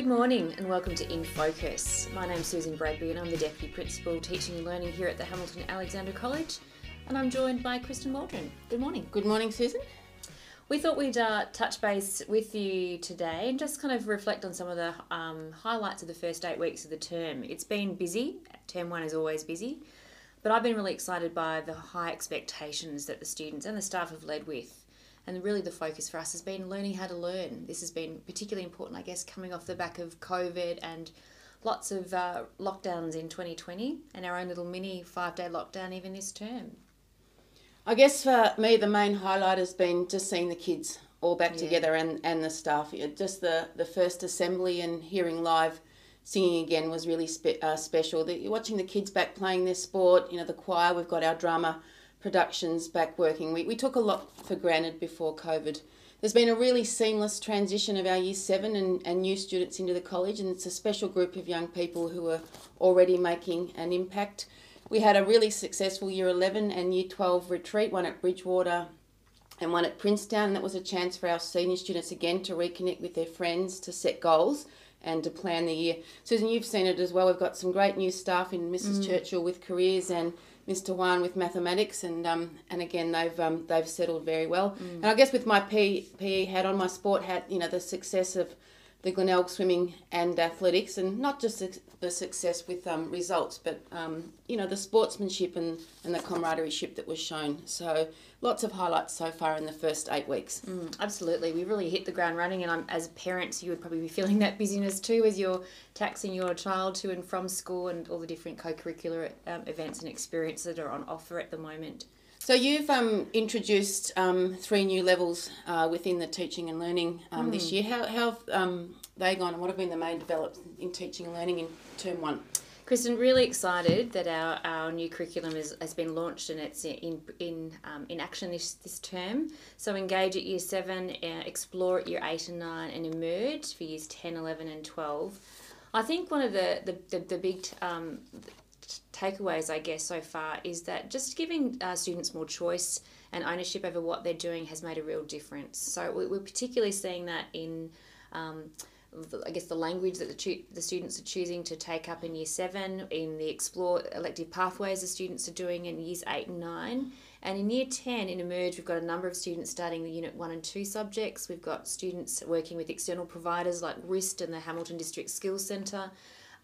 Good morning and welcome to In Focus. My name is Susan Bradby and I'm the Deputy Principal Teaching and Learning here at the Hamilton Alexandra College and I'm joined by Kristen Waldron. Good morning. Good morning, Susan. We thought we'd uh, touch base with you today and just kind of reflect on some of the um, highlights of the first eight weeks of the term. It's been busy, term one is always busy, but I've been really excited by the high expectations that the students and the staff have led with. And really, the focus for us has been learning how to learn. This has been particularly important, I guess, coming off the back of COVID and lots of uh, lockdowns in 2020 and our own little mini five day lockdown even this term. I guess for me, the main highlight has been just seeing the kids all back Yeah. together and, and the staff. Just the, the first assembly and hearing live singing again was really spe- uh, special. The, watching the kids back playing their sport, you know, the choir, we've got our drama productions back working. We, we took a lot for granted before COVID. There's been a really seamless transition of our year seven and, and new students into the college, and it's a special group of young people who are already making an impact. We had a really successful year 11 and year 12 retreat, one at Bridgewater and one at Princetown. And that was a chance for our senior students again to reconnect with their friends, to set goals, and to plan the year. Susan, you've seen it as well. We've got some great new staff in Mrs. Mm. Churchill with careers and Mr. Wan with mathematics, and um, and again they've um, they've settled very well. And I guess with my P, PE hat on, my sport hat, you know the success of the Glenelg swimming and athletics, and not just the- success with um, results, but um, you know the sportsmanship and, and the camaraderie that was shown. So lots of highlights so far in the first eight weeks. Mm, absolutely, we really hit the ground running, and I'm, as parents, you would probably be feeling that busyness too as you're taxing your child to and from school and all the different co-curricular um, events and experiences that are on offer at the moment. So you've um, introduced um, three new levels uh, within the teaching and learning um, this year. How, how have um, they gone, and what have been the main developments in teaching and learning in term one? Kristen, really excited that our, our new curriculum is, has been launched and it's in in um, in action this, this term. So engage at year seven, uh, explore at year eight and nine, and emerge for years 10, 11 and twelve. I think one of the the, the, the big um, takeaways, I guess, so far is that just giving uh, students more choice and ownership over what they're doing has made a real difference. So we- we're particularly seeing that in um, I guess the language that the, tu- the students are choosing to take up in year seven, in the explore elective pathways the students are doing in years eight and nine. And in year 10, in Emerge, we've got a number of students starting the unit one and two subjects. We've got students working with external providers like RIST and the Hamilton District Skills Centre.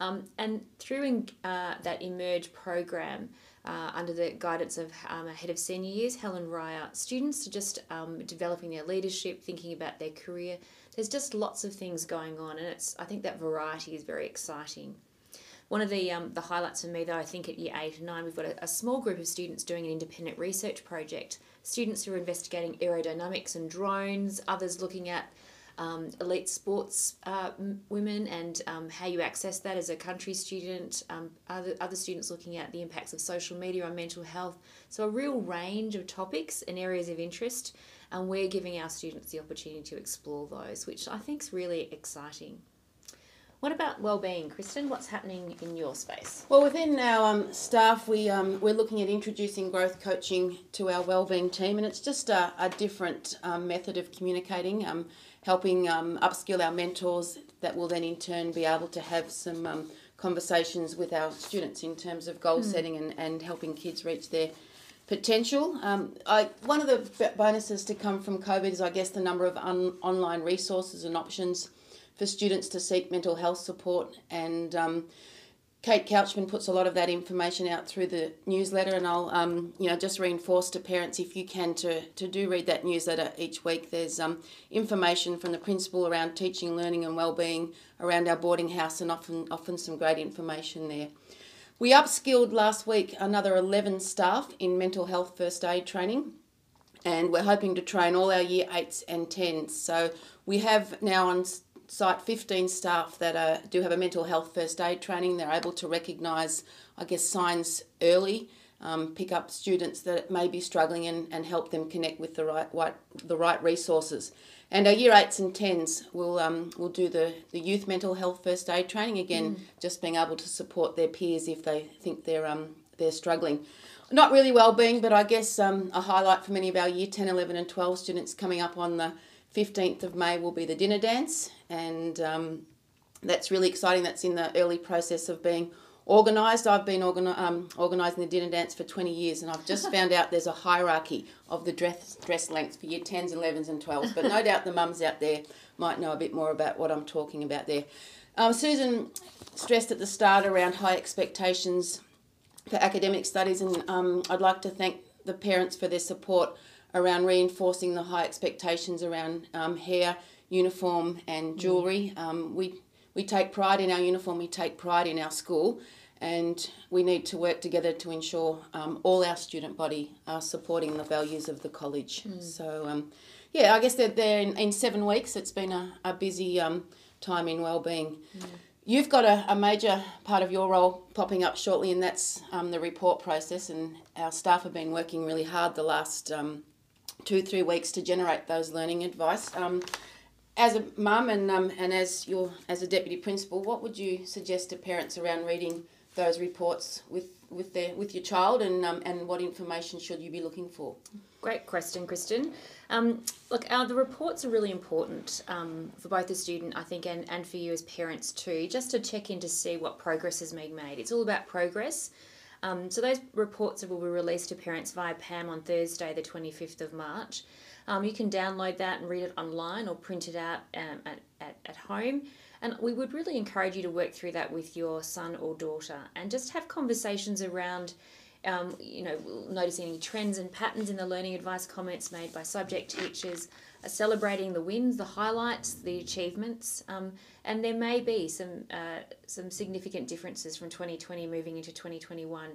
Um, and through uh, that Emerge program, uh, under the guidance of um, head of senior years, Helen Ryer, students are just um, developing their leadership, thinking about their career. There's just lots of things going on, and it's I think that variety is very exciting. One of the um, the highlights for me, though, I think at year eight and nine, we've got a, a small group of students doing an independent research project. Students who are investigating aerodynamics and drones, others looking at um, elite sports uh, women and um, how you access that as a country student. Um, other, other students looking at the impacts of social media on mental health. So, a real range of topics and areas of interest, and we're giving our students the opportunity to explore those, which I think is really exciting. What about well-being, Kristen? What's happening in your space? Well, within our um, staff, we um, we're looking at introducing growth coaching to our wellbeing team, and it's just a, a different um, method of communicating, um, helping um, upskill our mentors that will then in turn be able to have some um, conversations with our students in terms of goal setting and, and helping kids reach their potential. Um, I, one of the bonuses to come from COVID is, I guess, the number of un, online resources and options for students to seek mental health support. And um, Kate Couchman puts a lot of that information out through the newsletter, and I'll um, you know just reinforce to parents if you can to, to do read that newsletter each week. There's um, information from the principal around teaching, learning, and wellbeing around our boarding house, and often often some great information there. We upskilled last week another 11 staff in mental health first aid training, and we're hoping to train all our year 8s and 10s. So we have now on site 15 staff that are, do have a mental health first aid training. They're able to recognise, I guess, signs early. Um, pick up students that may be struggling and, and help them connect with the right, right the right resources. And our year eights and tens will um, will do the, the youth mental health first aid training again, just being able to support their peers if they think they're um, they're struggling. Not really well-being, but I guess um, a highlight for many of our year 10, 11 and 12 students coming up on the 15th of May will be the dinner dance and um, that's really exciting. That's in the early process of being organised. I've been organi- um, organising the dinner dance for 20 years and I've just found out there's a hierarchy of the dress, dress lengths for year 10s, 11s, and 12s. But no doubt the mums out there might know a bit more about what I'm talking about there. Um, Susan stressed at the start around high expectations for academic studies, and um, I'd like to thank the parents for their support around reinforcing the high expectations around um, hair, uniform, and jewellery. Um, we we take pride in our uniform, we take pride in our school, and we need to work together to ensure um, all our student body are supporting the values of the college. Mm. So, um, yeah, I guess they're there in, in seven weeks. It's been a, a busy um, time in wellbeing. Mm. You've got a, a major part of your role popping up shortly, and that's um, the report process. And our staff have been working really hard the last um, two, three weeks to generate those learning advice. Um, as a mum and um, and as your as a deputy principal, what would you suggest to parents around reading those reports with with their with your child, and um, and what information should you be looking for? Great question, Kristen. Um, look, uh, the reports are really important um, for both the student, I think, and, and for you as parents too, just to check in to see what progress has been made. It's all about progress. Um, so those reports will be released to parents via PAM on Thursday, the 25th of March. Um, you can download that and read it online or print it out um, at, at, at home. And we would really encourage you to work through that with your son or daughter and just have conversations around, um, you know, noticing any trends and patterns in the learning advice comments made by subject teachers, celebrating the wins, the highlights, the achievements. Um, and there may be some, uh, some significant differences from 2020 moving into 2021.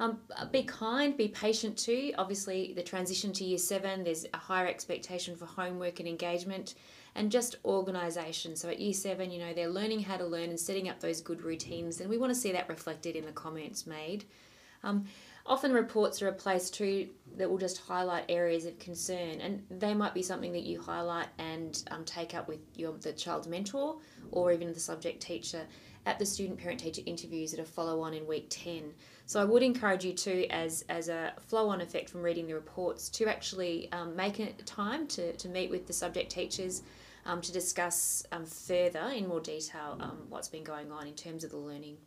Um, be kind, be patient too. Obviously, the transition to year seven, there's a higher expectation for homework and engagement and just organisation. So at year seven, you know, they're learning how to learn and setting up those good routines, and we want to see that reflected in the comments made. Um, often reports are a place too that will just highlight areas of concern, and they might be something that you highlight and um, take up with your the child's mentor or even the subject teacher at the student parent teacher interviews that are follow on in week 10. So I would encourage you to, as, as a flow on effect from reading the reports, to actually um, make a time to, to meet with the subject teachers um, to discuss um, further in more detail um, what's been going on in terms of the learning.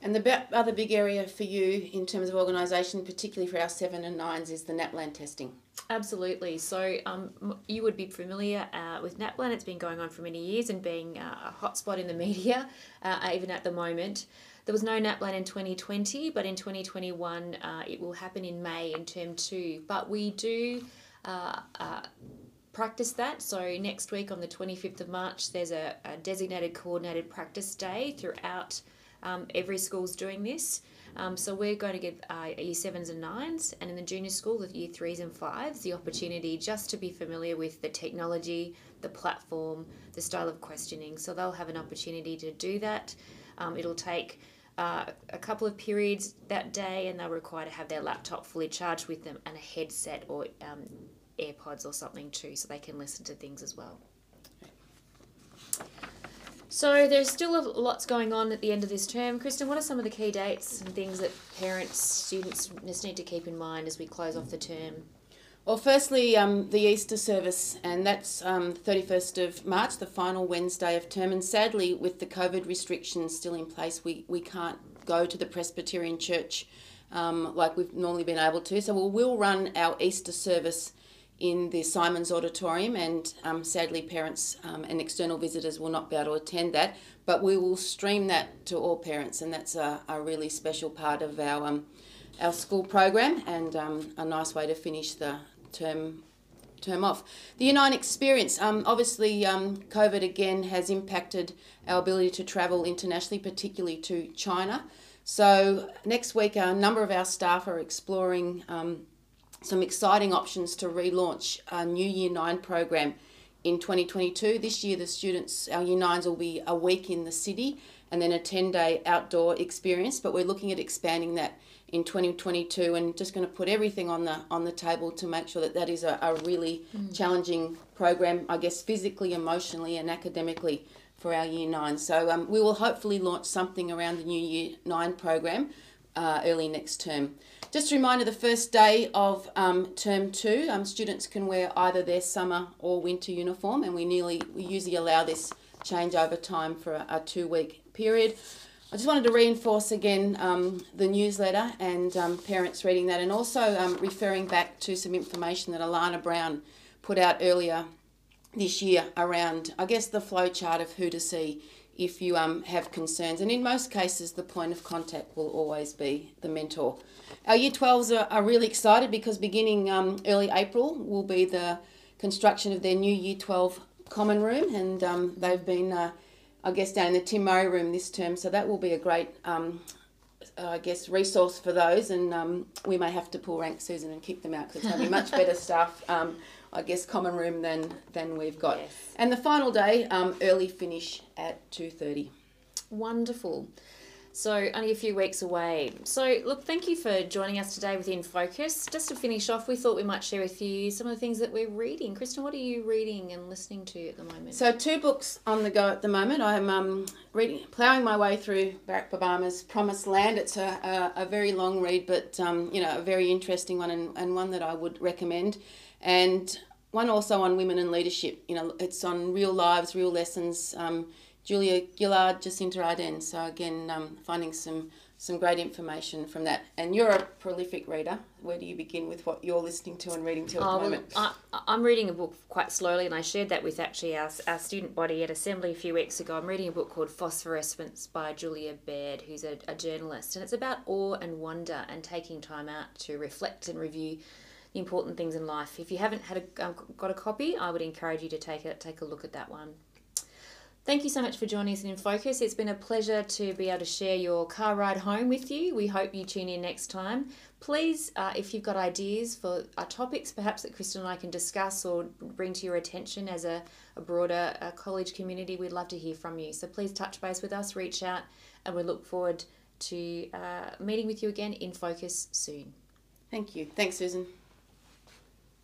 And the other big area for you in terms of organisation, particularly for our seven and nines, is the NAPLAN testing. Absolutely. So um, you would be familiar uh, with NAPLAN. It's been going on for many years and being uh, a hotspot in the media, uh, even at the moment. There was no NAPLAN in 2020, but in 2021 uh, it will happen in May in term two. But we do uh, uh, practice that. So next week on the 25th of March, there's a, a designated coordinated practice day throughout. Um, every school's doing this. Um, so we're going to give uh, year sevens and nines, and in the junior school, the year threes and fives, the opportunity just to be familiar with the technology, the platform, the style of questioning. So they'll have an opportunity to do that. Um, it'll take uh, a couple of periods that day and they're required to have their laptop fully charged with them and a headset or um, AirPods or something too so they can listen to things as well. So there's still lots going on at the end of this term. Kristen, what are some of the key dates and things that parents, students just need to keep in mind as we close off the term? Well, firstly, um, the Easter service, and that's um, 31st of March, the final Wednesday of term. And sadly, with the COVID restrictions still in place, we, we can't go to the Presbyterian Church um, like we've normally been able to. So we will run our Easter service in the Simons Auditorium, and um, sadly, parents um, and external visitors will not be able to attend that. But we will stream that to all parents, and that's a, a really special part of our um, our school program and um, a nice way to finish the term term off. The Unite experience, um, obviously, um, COVID again has impacted our ability to travel internationally, particularly to China. So next week, a number of our staff are exploring some exciting options to relaunch a new Year Nine program in 2022. This year, the students, our Year Nines, will be a week in the city and then a 10 day outdoor experience, but we're looking at expanding that in 2022 and just going to put everything on the on the table to make sure that that is a, a really mm. challenging program I guess physically emotionally and academically for our year 9 so um, we will hopefully launch something around the new year 9 program uh, early next term just a reminder the first day of um, term 2 um, students can wear either their summer or winter uniform and we nearly we usually allow this change over time for a, a two week period. I just wanted to reinforce again um, the newsletter and um, parents reading that, and also um, referring back to some information that Alana Brown put out earlier this year around, I guess, the flow chart of who to see if you um, have concerns. And in most cases, the point of contact will always be the mentor. Our Year 12s are, are really excited because beginning um, early April will be the construction of their new Year 12 common room, and um, they've been, uh, I guess, down in the Tim Murray room this term, so that will be a great. Um, I guess resource for those, and um, we may have to pull rank Susan and kick them out because it's going to be much better stuff. Um, I guess common room than than we've got. Yes. And the final day, um, early finish at two thirty. Wonderful. So, only a few weeks away. So, look, thank you for joining us today with In Focus. Just to finish off, we thought we might share with you some of the things that we're reading. Kristen, what are you reading and listening to at the moment? So two books on the go at the moment. I'm um, reading, ploughing my way through Barack Obama's Promised Land. It's a, a, a very long read, but um, you know a very interesting one and, and one that I would recommend. And one also on women and leadership. You know, it's on real lives, real lessons. Um, Julia Gillard, Jacinda Ardern. So again, um, finding some some great information from that. And you're a prolific reader. Where do you begin with what you're listening to and reading to at Oh, the well, moment? I, I'm reading a book quite slowly, and I shared that with actually our, our student body at Assembly a few weeks ago. I'm reading a book called Phosphorescence by Julia Baird, who's a, a journalist, and it's about awe and wonder and taking time out to reflect and review the important things in life. If you haven't had a, um, got a copy, I would encourage you to take a, take a look at that one. Thank you so much for joining us in Focus. It's been a pleasure to be able to share your car ride home with you. We hope you tune in next time. Please, uh, if you've got ideas for uh, topics perhaps that Kristen and I can discuss or bring to your attention as a, a broader uh, college community, we'd love to hear from you. So please touch base with us, reach out, and we look forward to uh, meeting with you again in Focus soon. Thank you. Thanks, Susan.